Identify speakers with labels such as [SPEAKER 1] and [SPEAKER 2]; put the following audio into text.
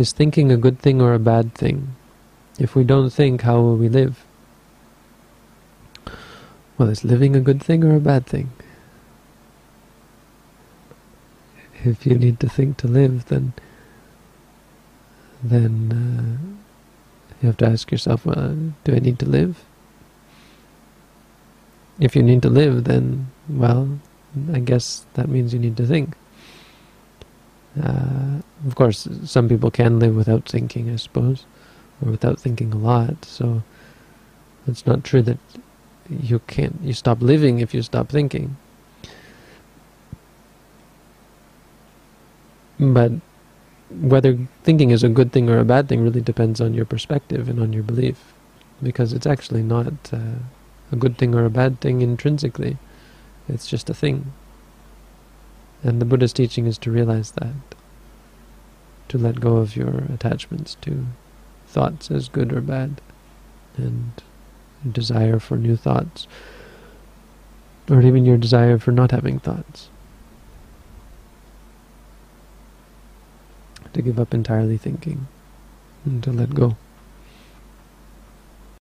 [SPEAKER 1] Is thinking a good thing or a bad thing? If we don't think, how will we live? Well, is living a good thing or a bad thing? If you need to think to live, then then uh, you have to ask yourself, well, do I need to live? If you need to live, then, well, I guess that means you need to think. Uh, of course, some people can live without thinking, I suppose, or without thinking a lot, so it's not true that you can't, you stop living if you stop thinking. But whether thinking is a good thing or a bad thing really depends on your perspective and on your belief, because it's actually not uh, a good thing or a bad thing intrinsically. It's just a thing. And the Buddha's teaching is to realize that, to let go of your attachments to thoughts as good or bad, and desire for new thoughts, or even your desire for not having thoughts. To give up entirely thinking, and to let go.